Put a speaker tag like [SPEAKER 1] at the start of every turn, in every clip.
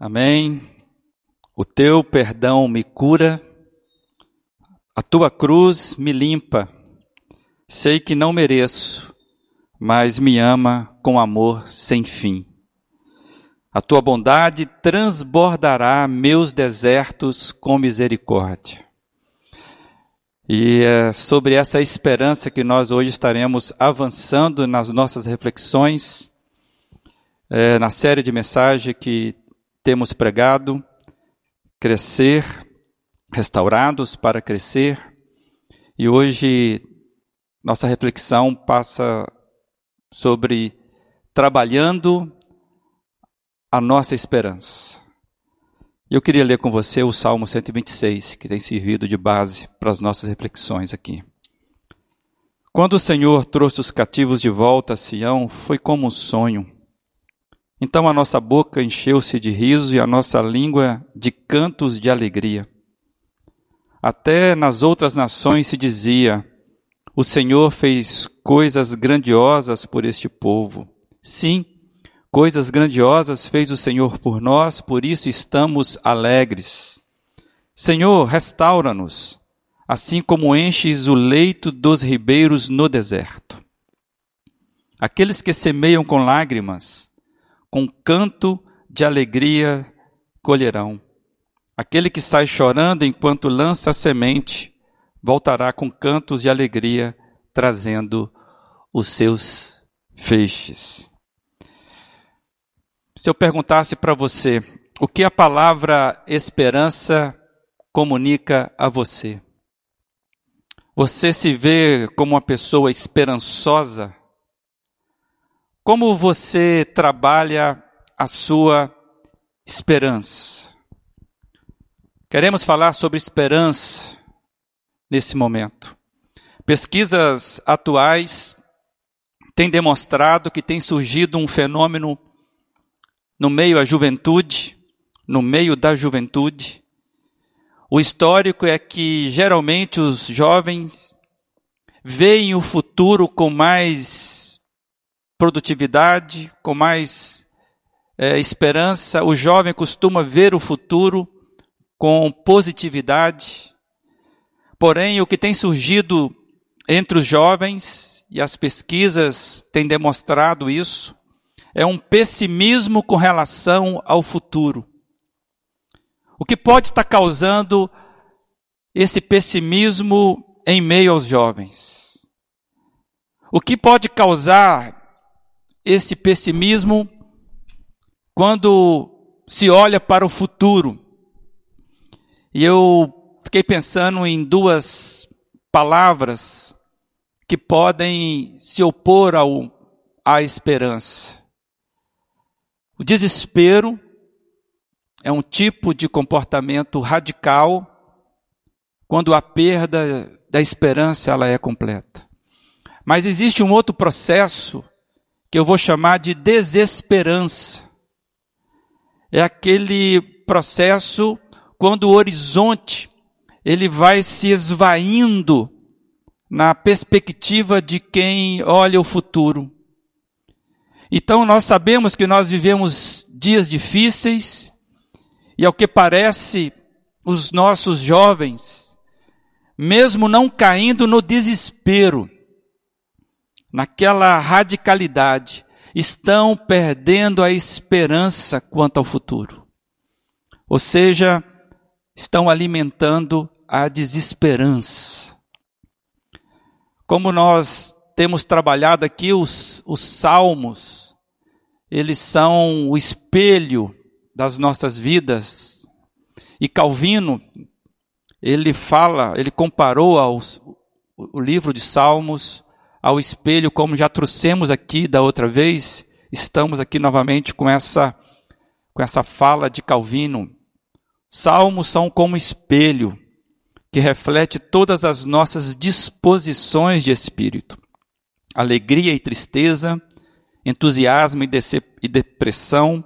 [SPEAKER 1] Amém. O teu perdão me cura, a tua cruz me limpa. Sei que não mereço, mas me ama com amor sem fim. A tua bondade transbordará meus desertos com misericórdia. E é sobre essa esperança que nós hoje estaremos avançando nas nossas reflexões, é, na série de mensagem que temos pregado, crescer, restaurados para crescer, e hoje nossa reflexão passa sobre trabalhando a nossa esperança. Eu queria ler com você o Salmo 126, que tem servido de base para as nossas reflexões aqui. Quando o Senhor trouxe os cativos de volta a Sião, foi como um sonho. Então a nossa boca encheu-se de riso e a nossa língua de cantos de alegria. Até nas outras nações se dizia: O Senhor fez coisas grandiosas por este povo. Sim, coisas grandiosas fez o Senhor por nós, por isso estamos alegres. Senhor, restaura-nos, assim como enches o leito dos ribeiros no deserto. Aqueles que semeiam com lágrimas, com canto de alegria colherão. Aquele que sai chorando enquanto lança a semente, voltará com cantos de alegria, trazendo os seus feixes. Se eu perguntasse para você, o que a palavra esperança comunica a você? Você se vê como uma pessoa esperançosa? Como você trabalha a sua esperança? Queremos falar sobre esperança nesse momento. Pesquisas atuais têm demonstrado que tem surgido um fenômeno no meio da juventude, no meio da juventude. O histórico é que geralmente os jovens veem o futuro com mais produtividade, com mais é, esperança. O jovem costuma ver o futuro com positividade. Porém, o que tem surgido entre os jovens, e as pesquisas têm demonstrado isso, é um pessimismo com relação ao futuro. O que pode estar causando esse pessimismo em meio aos jovens? O que pode causar esse pessimismo quando se olha para o futuro. E eu fiquei pensando em duas palavras que podem se opor ao, à esperança. O desespero é um tipo de comportamento radical quando a perda da esperança ela é completa. Mas existe um outro processo que eu vou chamar de desesperança. É aquele processo quando o horizonte ele vai se esvaindo na perspectiva de quem olha o futuro. Então nós sabemos que nós vivemos dias difíceis e ao que parece os nossos jovens, mesmo não caindo no desespero, naquela radicalidade, estão perdendo a esperança quanto ao futuro. Ou seja, estão alimentando a desesperança. Como nós temos trabalhado aqui, os, os salmos, eles são o espelho das nossas vidas. E Calvino, ele fala, ele comparou aos, o livro de Salmos ao espelho, como já trouxemos aqui da outra vez, estamos aqui novamente com essa, com essa fala de Calvino. Salmos são como espelho que reflete todas as nossas disposições de espírito. Alegria e tristeza, entusiasmo e depressão,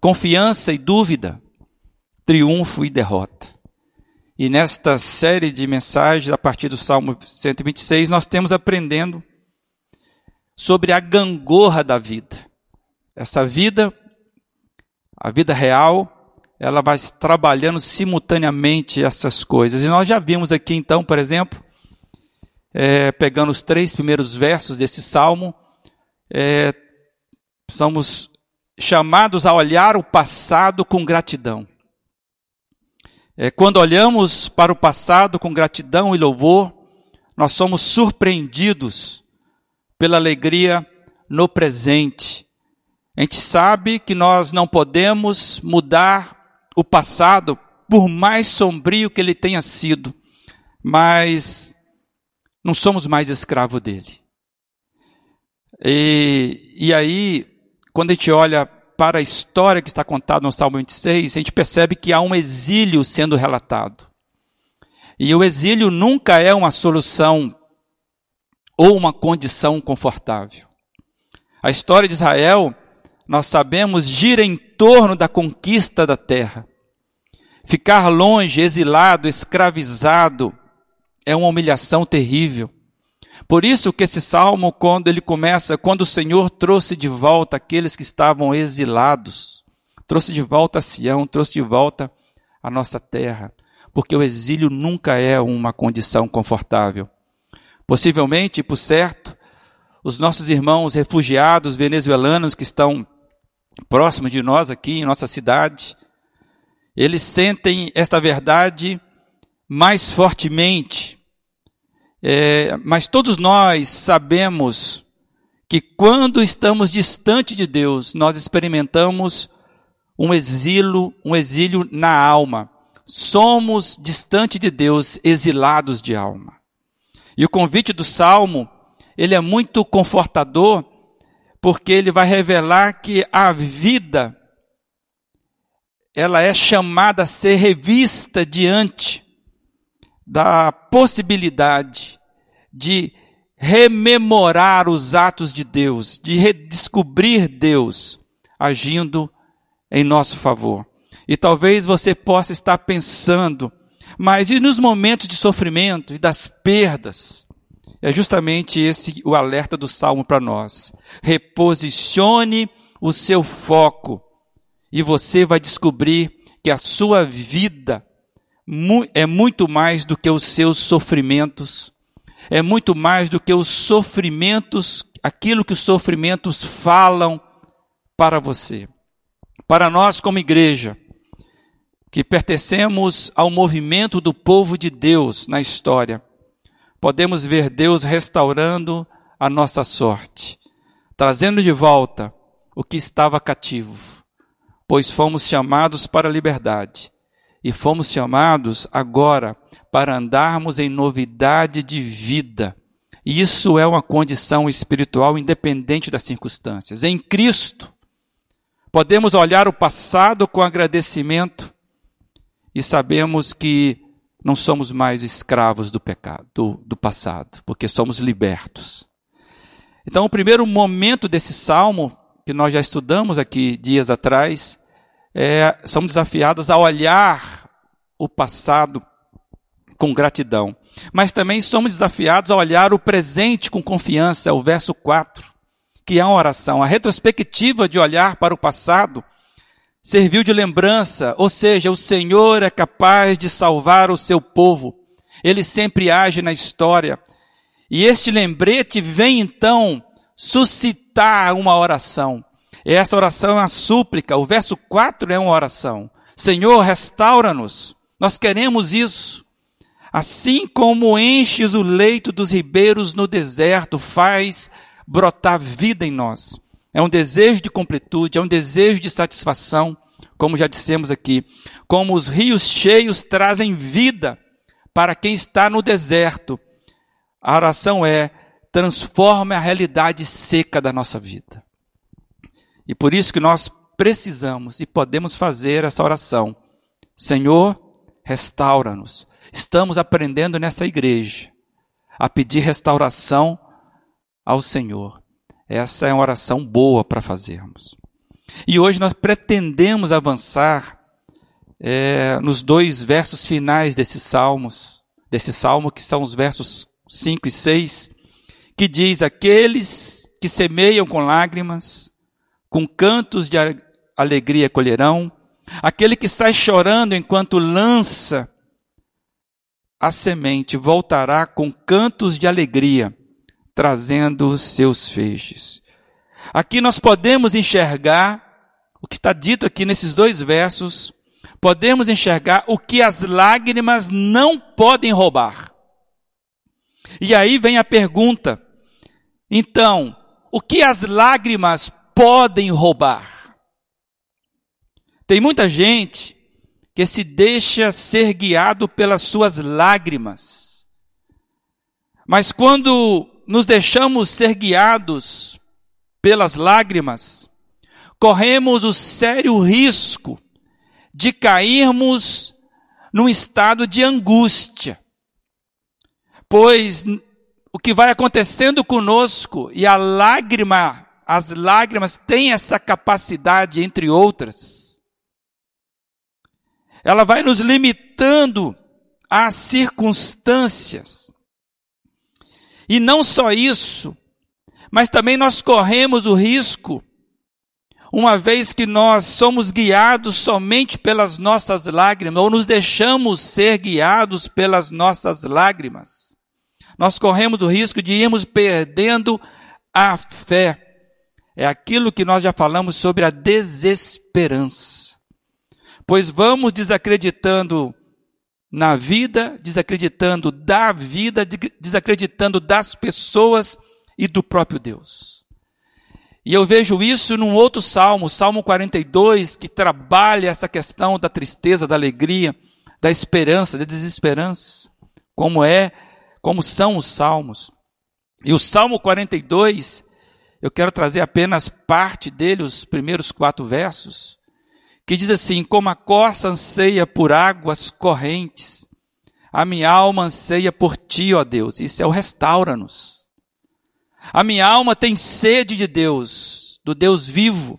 [SPEAKER 1] confiança e dúvida, triunfo e derrota. E nesta série de mensagens, a partir do Salmo 126, nós temos aprendendo sobre a gangorra da vida. Essa vida, a vida real, ela vai trabalhando simultaneamente essas coisas. E nós já vimos aqui, então, por exemplo, é, pegando os três primeiros versos desse salmo, é, somos chamados a olhar o passado com gratidão. É, quando olhamos para o passado com gratidão e louvor, nós somos surpreendidos pela alegria no presente. A gente sabe que nós não podemos mudar o passado, por mais sombrio que ele tenha sido, mas não somos mais escravo dele. E, e aí, quando a gente olha para a história que está contada no Salmo 26, a gente percebe que há um exílio sendo relatado. E o exílio nunca é uma solução ou uma condição confortável. A história de Israel nós sabemos, gira em torno da conquista da terra. Ficar longe, exilado, escravizado, é uma humilhação terrível. Por isso que esse salmo, quando ele começa, quando o Senhor trouxe de volta aqueles que estavam exilados, trouxe de volta a Sião, trouxe de volta a nossa terra, porque o exílio nunca é uma condição confortável. Possivelmente, por certo, os nossos irmãos refugiados venezuelanos que estão próximos de nós aqui, em nossa cidade, eles sentem esta verdade mais fortemente. É, mas todos nós sabemos que quando estamos distante de Deus, nós experimentamos um exílio, um exílio na alma. Somos distante de Deus, exilados de alma. E o convite do Salmo, ele é muito confortador, porque ele vai revelar que a vida ela é chamada a ser revista diante da possibilidade de rememorar os atos de Deus, de redescobrir Deus agindo em nosso favor. E talvez você possa estar pensando, mas e nos momentos de sofrimento e das perdas? É justamente esse o alerta do salmo para nós. Reposicione o seu foco e você vai descobrir que a sua vida é muito mais do que os seus sofrimentos, é muito mais do que os sofrimentos, aquilo que os sofrimentos falam para você. Para nós, como igreja, que pertencemos ao movimento do povo de Deus na história, podemos ver Deus restaurando a nossa sorte, trazendo de volta o que estava cativo, pois fomos chamados para a liberdade e fomos chamados agora para andarmos em novidade de vida. Isso é uma condição espiritual independente das circunstâncias. Em Cristo, podemos olhar o passado com agradecimento e sabemos que não somos mais escravos do pecado, do, do passado, porque somos libertos. Então, o primeiro momento desse salmo, que nós já estudamos aqui dias atrás, é, somos desafiados a olhar o passado com gratidão. Mas também somos desafiados a olhar o presente com confiança, é o verso 4, que é uma oração. A retrospectiva de olhar para o passado serviu de lembrança, ou seja, o Senhor é capaz de salvar o seu povo. Ele sempre age na história. E este lembrete vem então suscitar uma oração. E essa oração é uma súplica. O verso 4 é uma oração. Senhor, restaura-nos. Nós queremos isso. Assim como enches o leito dos ribeiros no deserto, faz brotar vida em nós. É um desejo de completude, é um desejo de satisfação, como já dissemos aqui. Como os rios cheios trazem vida para quem está no deserto. A oração é: transforme a realidade seca da nossa vida. E por isso que nós precisamos e podemos fazer essa oração. Senhor, restaura-nos. Estamos aprendendo nessa igreja a pedir restauração ao Senhor. Essa é uma oração boa para fazermos. E hoje nós pretendemos avançar é, nos dois versos finais desses salmos, desse salmo, que são os versos 5 e 6, que diz: Aqueles que semeiam com lágrimas, com cantos de alegria colherão, Aquele que sai chorando enquanto lança a semente voltará com cantos de alegria, trazendo seus feixes. Aqui nós podemos enxergar o que está dito aqui nesses dois versos, podemos enxergar o que as lágrimas não podem roubar. E aí vem a pergunta: então, o que as lágrimas podem roubar? Tem muita gente que se deixa ser guiado pelas suas lágrimas. Mas quando nos deixamos ser guiados pelas lágrimas, corremos o sério risco de cairmos num estado de angústia. Pois o que vai acontecendo conosco e a lágrima, as lágrimas têm essa capacidade, entre outras, ela vai nos limitando às circunstâncias. E não só isso, mas também nós corremos o risco, uma vez que nós somos guiados somente pelas nossas lágrimas, ou nos deixamos ser guiados pelas nossas lágrimas, nós corremos o risco de irmos perdendo a fé. É aquilo que nós já falamos sobre a desesperança pois vamos desacreditando na vida, desacreditando da vida, desacreditando das pessoas e do próprio Deus. E eu vejo isso num outro salmo, Salmo 42, que trabalha essa questão da tristeza, da alegria, da esperança, da desesperança, como é, como são os salmos. E o Salmo 42, eu quero trazer apenas parte dele, os primeiros quatro versos que diz assim: Como a corça anseia por águas correntes, a minha alma anseia por ti, ó Deus. Isso é o restaura-nos. A minha alma tem sede de Deus, do Deus vivo.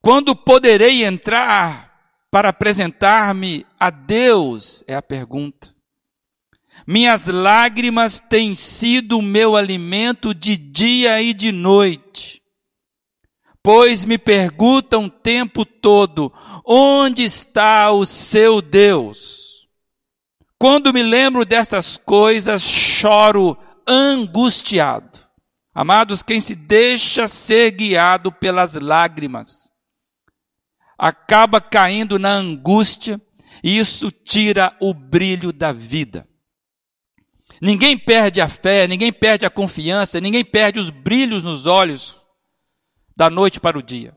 [SPEAKER 1] Quando poderei entrar para apresentar-me a Deus? É a pergunta. Minhas lágrimas têm sido o meu alimento de dia e de noite pois me perguntam o tempo todo: onde está o seu Deus? Quando me lembro destas coisas, choro angustiado. Amados, quem se deixa ser guiado pelas lágrimas, acaba caindo na angústia, e isso tira o brilho da vida. Ninguém perde a fé, ninguém perde a confiança, ninguém perde os brilhos nos olhos da noite para o dia.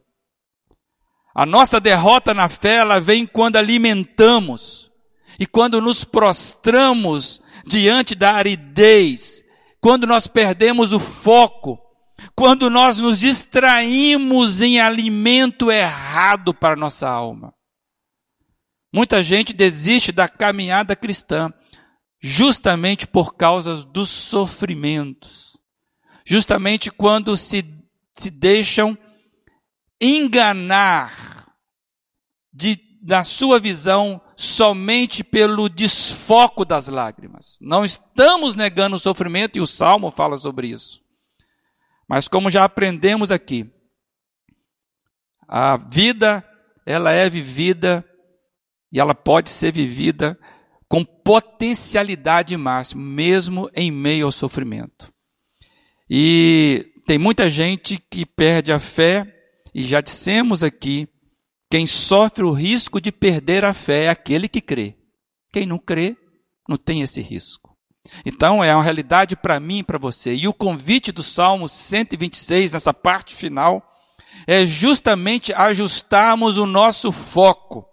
[SPEAKER 1] A nossa derrota na fé, ela vem quando alimentamos e quando nos prostramos diante da aridez, quando nós perdemos o foco, quando nós nos distraímos em alimento errado para nossa alma. Muita gente desiste da caminhada cristã justamente por causa dos sofrimentos. Justamente quando se se deixam enganar de, na sua visão somente pelo desfoco das lágrimas. Não estamos negando o sofrimento e o Salmo fala sobre isso. Mas como já aprendemos aqui, a vida ela é vivida e ela pode ser vivida com potencialidade máxima, mesmo em meio ao sofrimento. E tem muita gente que perde a fé, e já dissemos aqui, quem sofre o risco de perder a fé é aquele que crê. Quem não crê, não tem esse risco. Então é uma realidade para mim e para você. E o convite do Salmo 126, nessa parte final, é justamente ajustarmos o nosso foco.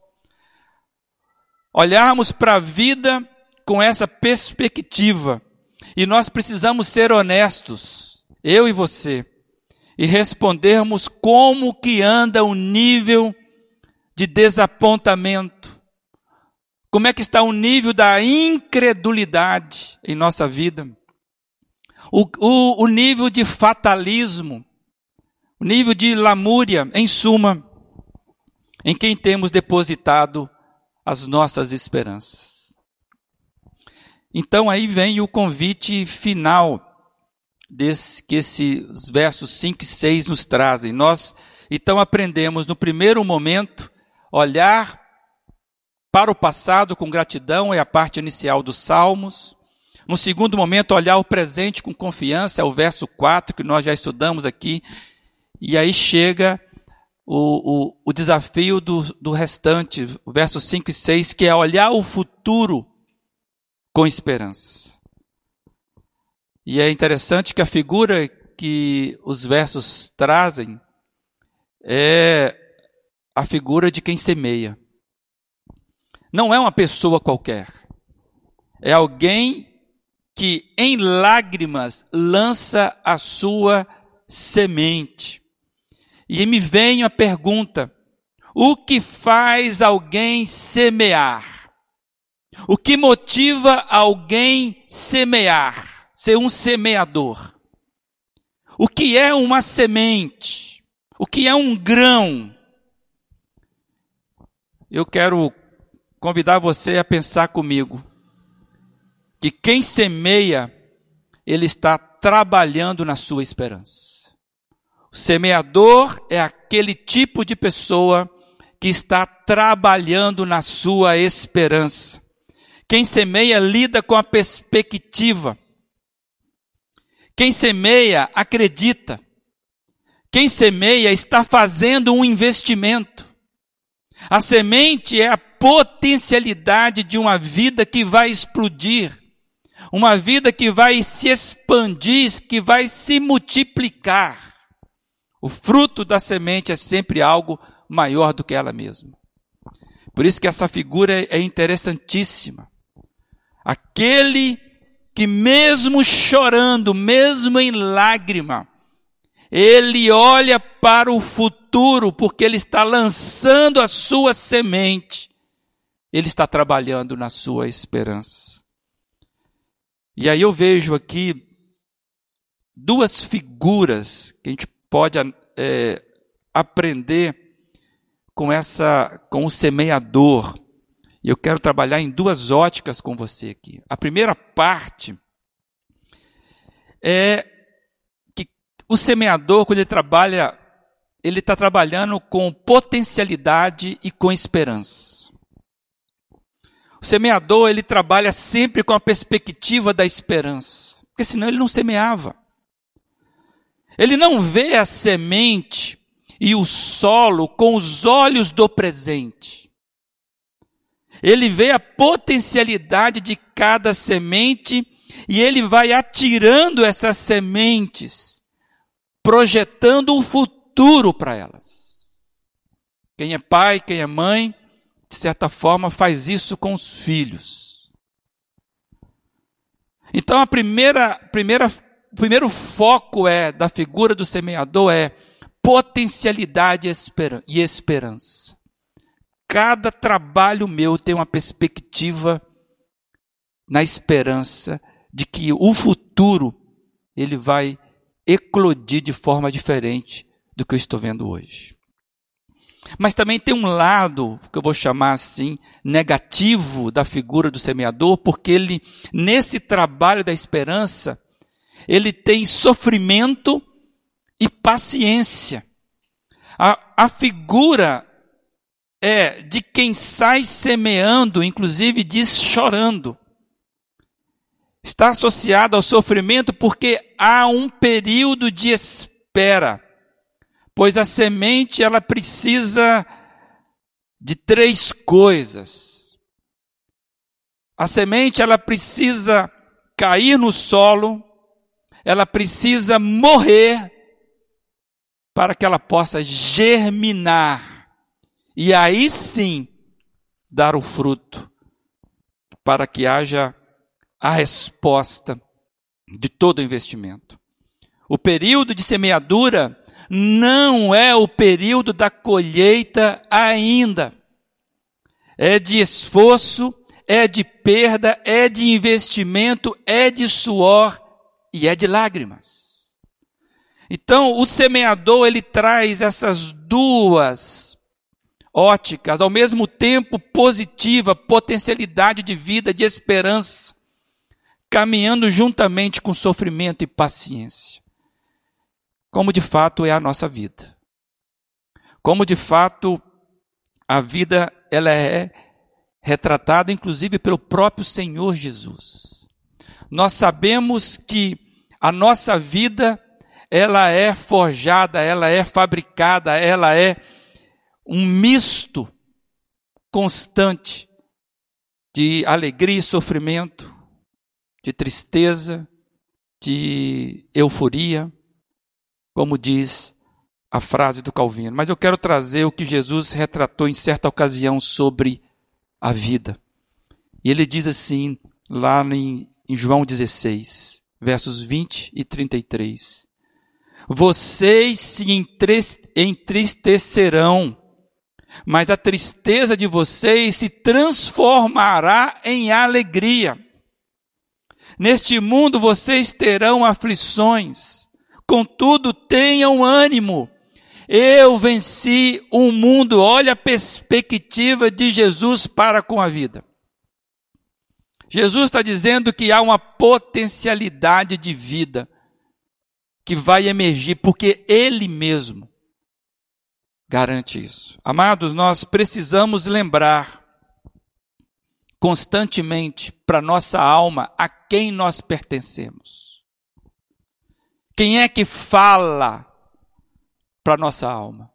[SPEAKER 1] Olharmos para a vida com essa perspectiva. E nós precisamos ser honestos eu e você, e respondermos como que anda o nível de desapontamento, como é que está o nível da incredulidade em nossa vida, o, o, o nível de fatalismo, o nível de lamúria, em suma, em quem temos depositado as nossas esperanças. Então aí vem o convite final desse, que esses versos 5 e 6 nos trazem. Nós então aprendemos no primeiro momento, Olhar para o passado com gratidão é a parte inicial dos Salmos. No segundo momento, olhar o presente com confiança, é o verso 4 que nós já estudamos aqui. E aí chega o, o, o desafio do, do restante, o verso 5 e 6, que é olhar o futuro com esperança. E é interessante que a figura que os versos trazem é a figura de quem semeia. Não é uma pessoa qualquer. É alguém que em lágrimas lança a sua semente. E me vem a pergunta: o que faz alguém semear? O que motiva alguém semear? Ser um semeador. O que é uma semente? O que é um grão? Eu quero convidar você a pensar comigo que quem semeia, ele está trabalhando na sua esperança. O semeador é aquele tipo de pessoa que está trabalhando na sua esperança. Quem semeia lida com a perspectiva. Quem semeia acredita. Quem semeia está fazendo um investimento. A semente é a potencialidade de uma vida que vai explodir uma vida que vai se expandir, que vai se multiplicar. O fruto da semente é sempre algo maior do que ela mesma. Por isso que essa figura é interessantíssima. Aquele que mesmo chorando, mesmo em lágrima, ele olha para o futuro porque ele está lançando a sua semente. Ele está trabalhando na sua esperança. E aí eu vejo aqui duas figuras que a gente pode é, aprender com essa, com o semeador. E eu quero trabalhar em duas óticas com você aqui. A primeira parte é que o semeador, quando ele trabalha, ele está trabalhando com potencialidade e com esperança. O semeador, ele trabalha sempre com a perspectiva da esperança, porque senão ele não semeava. Ele não vê a semente e o solo com os olhos do presente. Ele vê a potencialidade de cada semente e ele vai atirando essas sementes, projetando um futuro para elas. Quem é pai, quem é mãe, de certa forma, faz isso com os filhos. Então, a primeira, primeira, o primeiro foco é da figura do semeador é potencialidade e esperança. Cada trabalho meu tem uma perspectiva na esperança de que o futuro ele vai eclodir de forma diferente do que eu estou vendo hoje. Mas também tem um lado, que eu vou chamar assim, negativo da figura do semeador, porque ele, nesse trabalho da esperança, ele tem sofrimento e paciência. A, a figura é de quem sai semeando, inclusive diz chorando. Está associado ao sofrimento porque há um período de espera pois a semente ela precisa de três coisas. A semente ela precisa cair no solo, ela precisa morrer para que ela possa germinar e aí sim dar o fruto para que haja a resposta de todo investimento. O período de semeadura não é o período da colheita ainda. É de esforço, é de perda, é de investimento, é de suor e é de lágrimas. Então, o semeador, ele traz essas duas óticas, ao mesmo tempo positiva, potencialidade de vida, de esperança, caminhando juntamente com sofrimento e paciência como de fato é a nossa vida. Como de fato a vida ela é retratada inclusive pelo próprio Senhor Jesus. Nós sabemos que a nossa vida ela é forjada, ela é fabricada, ela é um misto constante de alegria e sofrimento, de tristeza, de euforia, como diz a frase do Calvino. Mas eu quero trazer o que Jesus retratou em certa ocasião sobre a vida. E ele diz assim, lá em, em João 16, versos 20 e 33. Vocês se entristecerão, mas a tristeza de vocês se transformará em alegria. Neste mundo vocês terão aflições, contudo tenham ânimo. Eu venci o mundo. Olha a perspectiva de Jesus para com a vida. Jesus está dizendo que há uma potencialidade de vida que vai emergir, porque Ele mesmo garante isso. Amados, nós precisamos lembrar constantemente para nossa alma a quem nós pertencemos. Quem é que fala para nossa alma?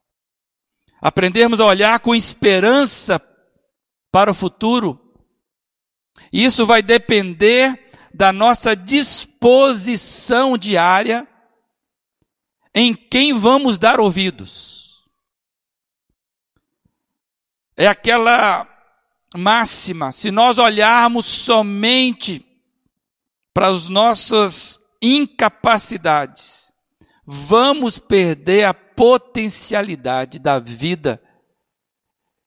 [SPEAKER 1] Aprendermos a olhar com esperança para o futuro. Isso vai depender da nossa disposição diária em quem vamos dar ouvidos. É aquela máxima, se nós olharmos somente para as nossas incapacidades, vamos perder a potencialidade da vida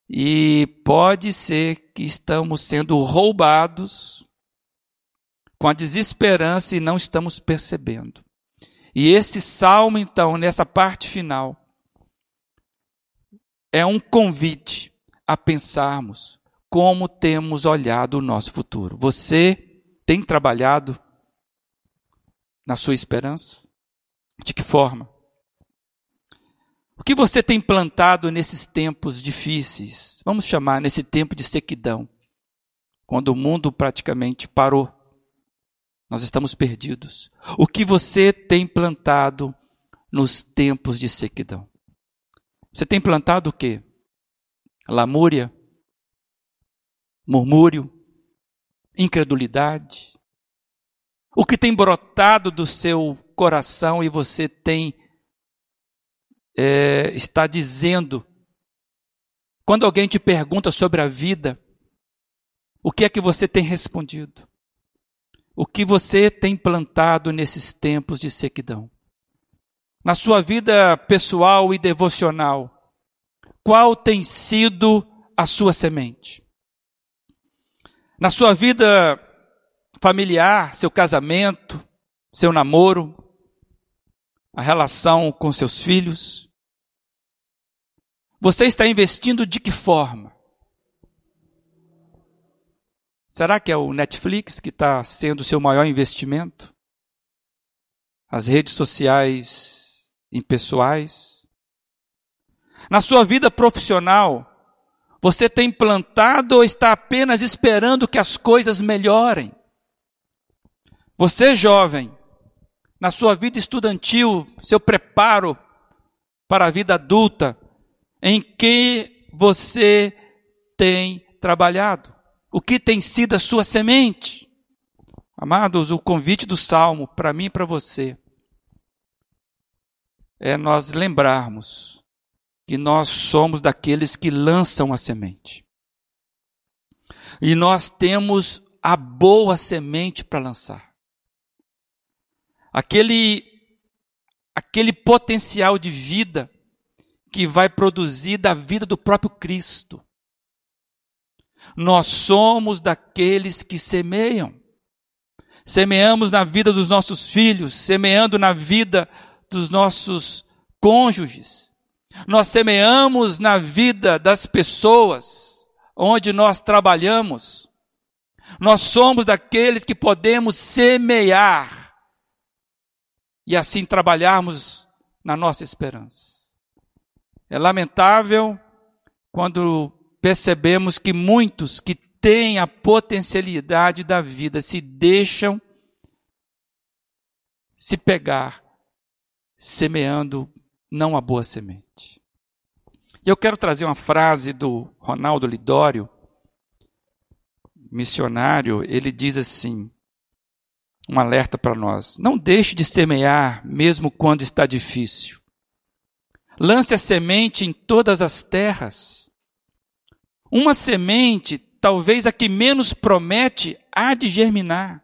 [SPEAKER 1] e pode ser que estamos sendo roubados com a desesperança e não estamos percebendo. E esse salmo, então, nessa parte final, é um convite a pensarmos como temos olhado o nosso futuro. Você tem trabalhado na sua esperança? De que forma? O que você tem plantado nesses tempos difíceis? Vamos chamar nesse tempo de sequidão, quando o mundo praticamente parou. Nós estamos perdidos. O que você tem plantado nos tempos de sequidão? Você tem plantado o quê? Lamúria? Murmúrio? Incredulidade? O que tem brotado do seu coração e você tem é, está dizendo quando alguém te pergunta sobre a vida, o que é que você tem respondido? o que você tem plantado nesses tempos de sequidão. Na sua vida pessoal e devocional, qual tem sido a sua semente? Na sua vida familiar, seu casamento, seu namoro, a relação com seus filhos, você está investindo de que forma? Será que é o Netflix que está sendo o seu maior investimento? As redes sociais impessoais? Na sua vida profissional, você tem plantado ou está apenas esperando que as coisas melhorem? Você, jovem, na sua vida estudantil, seu preparo para a vida adulta, em que você tem trabalhado? O que tem sido a sua semente? Amados, o convite do Salmo para mim e para você é nós lembrarmos que nós somos daqueles que lançam a semente. E nós temos a boa semente para lançar. Aquele aquele potencial de vida que vai produzir da vida do próprio Cristo. Nós somos daqueles que semeiam. Semeamos na vida dos nossos filhos, semeando na vida dos nossos cônjuges. Nós semeamos na vida das pessoas onde nós trabalhamos. Nós somos daqueles que podemos semear e assim trabalharmos na nossa esperança. É lamentável quando percebemos que muitos que têm a potencialidade da vida se deixam se pegar semeando não a boa semente. E eu quero trazer uma frase do Ronaldo Lidório, missionário, ele diz assim: um alerta para nós. Não deixe de semear, mesmo quando está difícil. Lance a semente em todas as terras. Uma semente, talvez a que menos promete, há de germinar.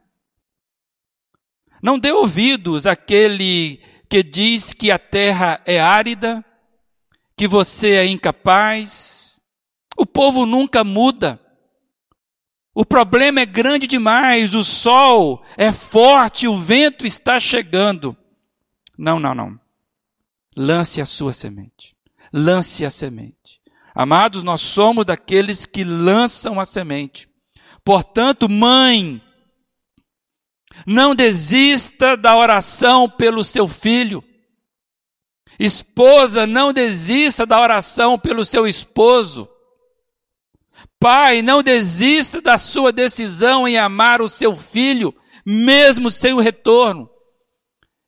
[SPEAKER 1] Não dê ouvidos àquele que diz que a terra é árida, que você é incapaz. O povo nunca muda. O problema é grande demais, o sol é forte, o vento está chegando. Não, não, não. Lance a sua semente. Lance a semente. Amados, nós somos daqueles que lançam a semente. Portanto, mãe, não desista da oração pelo seu filho. Esposa, não desista da oração pelo seu esposo. Pai, não desista da sua decisão em amar o seu filho, mesmo sem o retorno.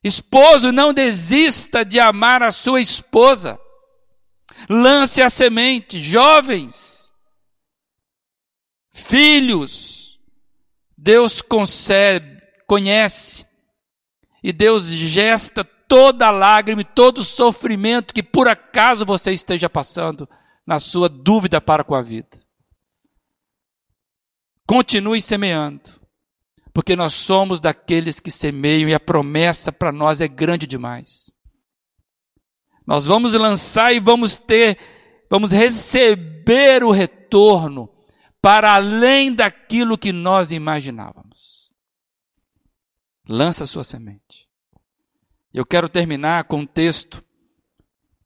[SPEAKER 1] Esposo, não desista de amar a sua esposa. Lance a semente. Jovens, filhos, Deus concebe, conhece, e Deus gesta toda lágrima e todo sofrimento que por acaso você esteja passando na sua dúvida para com a vida. Continue semeando, porque nós somos daqueles que semeiam e a promessa para nós é grande demais. Nós vamos lançar e vamos ter, vamos receber o retorno para além daquilo que nós imaginávamos. Lança a sua semente. Eu quero terminar com um texto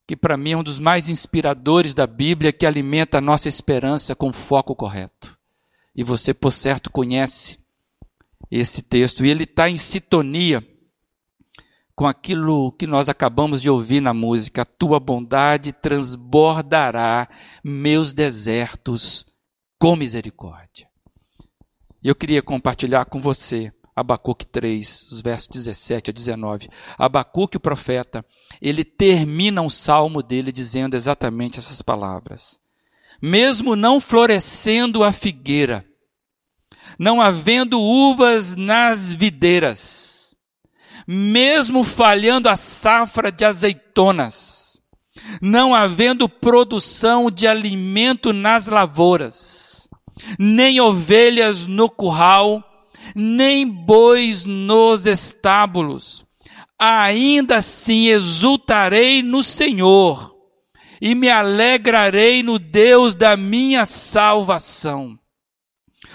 [SPEAKER 1] que para mim é um dos mais inspiradores da Bíblia, que alimenta a nossa esperança com foco correto e você, por certo, conhece esse texto, e ele está em sintonia com aquilo que nós acabamos de ouvir na música: A tua bondade transbordará meus desertos com misericórdia. Eu queria compartilhar com você Abacuque 3, os versos 17 a 19. Abacuque, o profeta, ele termina um salmo dele dizendo exatamente essas palavras mesmo não florescendo a figueira, não havendo uvas nas videiras, mesmo falhando a safra de azeitonas, não havendo produção de alimento nas lavouras, nem ovelhas no curral, nem bois nos estábulos, ainda assim exultarei no Senhor e me alegrarei no Deus da minha salvação.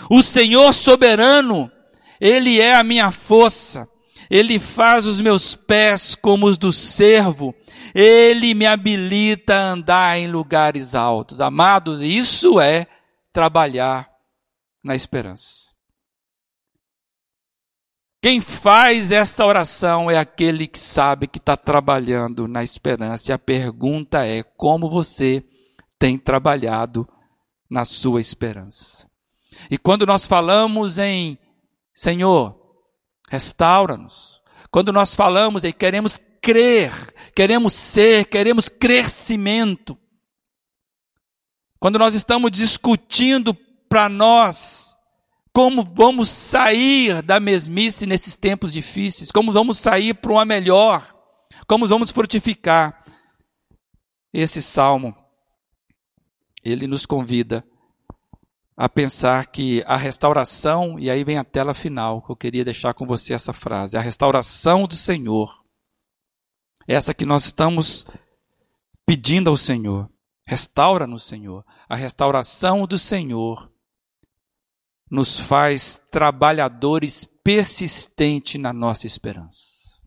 [SPEAKER 1] O Senhor soberano, Ele é a minha força, Ele faz os meus pés como os do servo, Ele me habilita a andar em lugares altos. Amados, isso é trabalhar na esperança. Quem faz essa oração é aquele que sabe que está trabalhando na esperança. E a pergunta é: como você tem trabalhado na sua esperança? E quando nós falamos em Senhor, restaura-nos, quando nós falamos em queremos crer, queremos ser, queremos crescimento, quando nós estamos discutindo para nós como vamos sair da mesmice nesses tempos difíceis, como vamos sair para uma melhor, como vamos frutificar. Esse salmo, ele nos convida a pensar que a restauração, e aí vem a tela final, que eu queria deixar com você essa frase, a restauração do Senhor, essa que nós estamos pedindo ao Senhor, restaura-nos, Senhor, a restauração do Senhor nos faz trabalhadores persistentes na nossa esperança.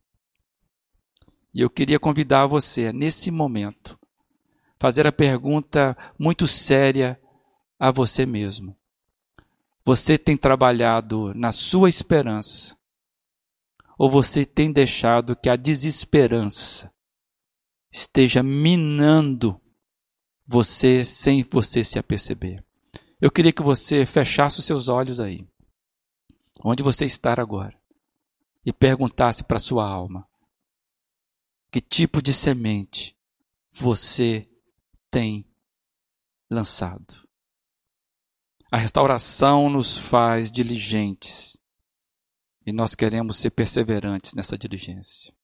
[SPEAKER 1] E eu queria convidar você, nesse momento, fazer a pergunta muito séria a você mesmo. Você tem trabalhado na sua esperança? Ou você tem deixado que a desesperança esteja minando você sem você se aperceber. Eu queria que você fechasse os seus olhos aí, onde você está agora, e perguntasse para sua alma: que tipo de semente você tem lançado? A restauração nos faz diligentes e nós queremos ser perseverantes nessa diligência.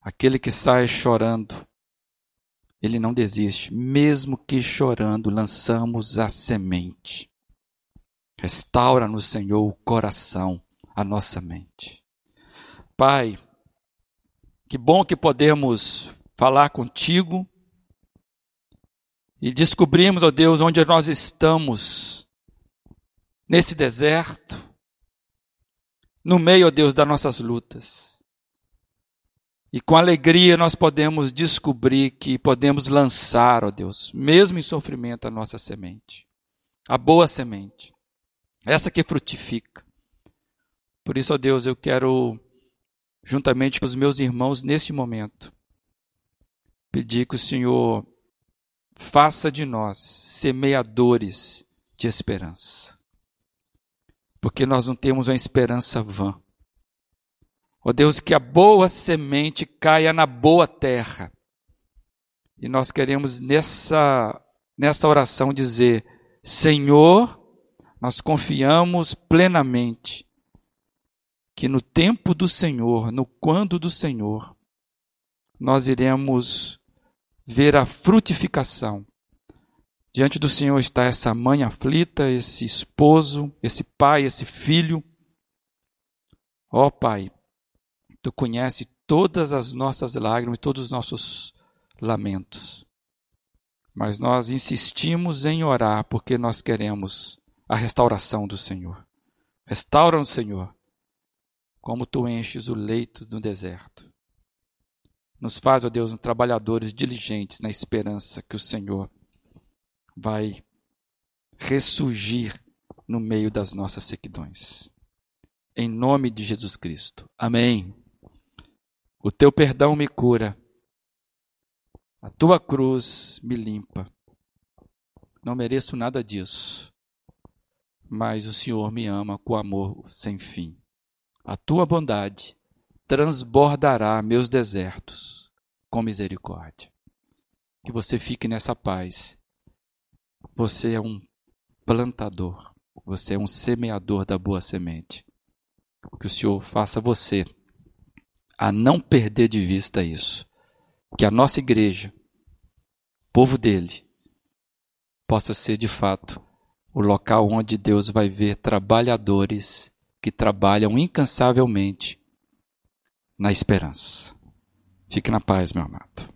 [SPEAKER 1] Aquele que sai chorando, ele não desiste, mesmo que chorando, lançamos a semente. Restaura no Senhor o coração, a nossa mente. Pai, que bom que podemos falar contigo e descobrimos, ó Deus, onde nós estamos nesse deserto, no meio, ó Deus, das nossas lutas. E com alegria nós podemos descobrir que podemos lançar, ó Deus, mesmo em sofrimento, a nossa semente. A boa semente. Essa que frutifica. Por isso, ó Deus, eu quero, juntamente com os meus irmãos, neste momento, pedir que o Senhor faça de nós semeadores de esperança. Porque nós não temos uma esperança vã. Ó Deus, que a boa semente caia na boa terra. E nós queremos nessa, nessa oração dizer: Senhor, nós confiamos plenamente que no tempo do Senhor, no quando do Senhor, nós iremos ver a frutificação. Diante do Senhor está essa mãe aflita, esse esposo, esse pai, esse filho. Ó oh, Pai, Tu conhece todas as nossas lágrimas e todos os nossos lamentos. Mas nós insistimos em orar porque nós queremos a restauração do Senhor. Restaura-nos, Senhor, como tu enches o leito no deserto. Nos faz, ó Deus, trabalhadores diligentes na esperança que o Senhor vai ressurgir no meio das nossas sequidões. Em nome de Jesus Cristo. Amém. O teu perdão me cura. A tua cruz me limpa. Não mereço nada disso. Mas o Senhor me ama com amor sem fim. A tua bondade transbordará meus desertos com misericórdia. Que você fique nessa paz. Você é um plantador. Você é um semeador da boa semente. Que o Senhor faça você a não perder de vista isso. Que a nossa igreja, povo dele, possa ser de fato o local onde Deus vai ver trabalhadores que trabalham incansavelmente na esperança. Fique na paz, meu amado.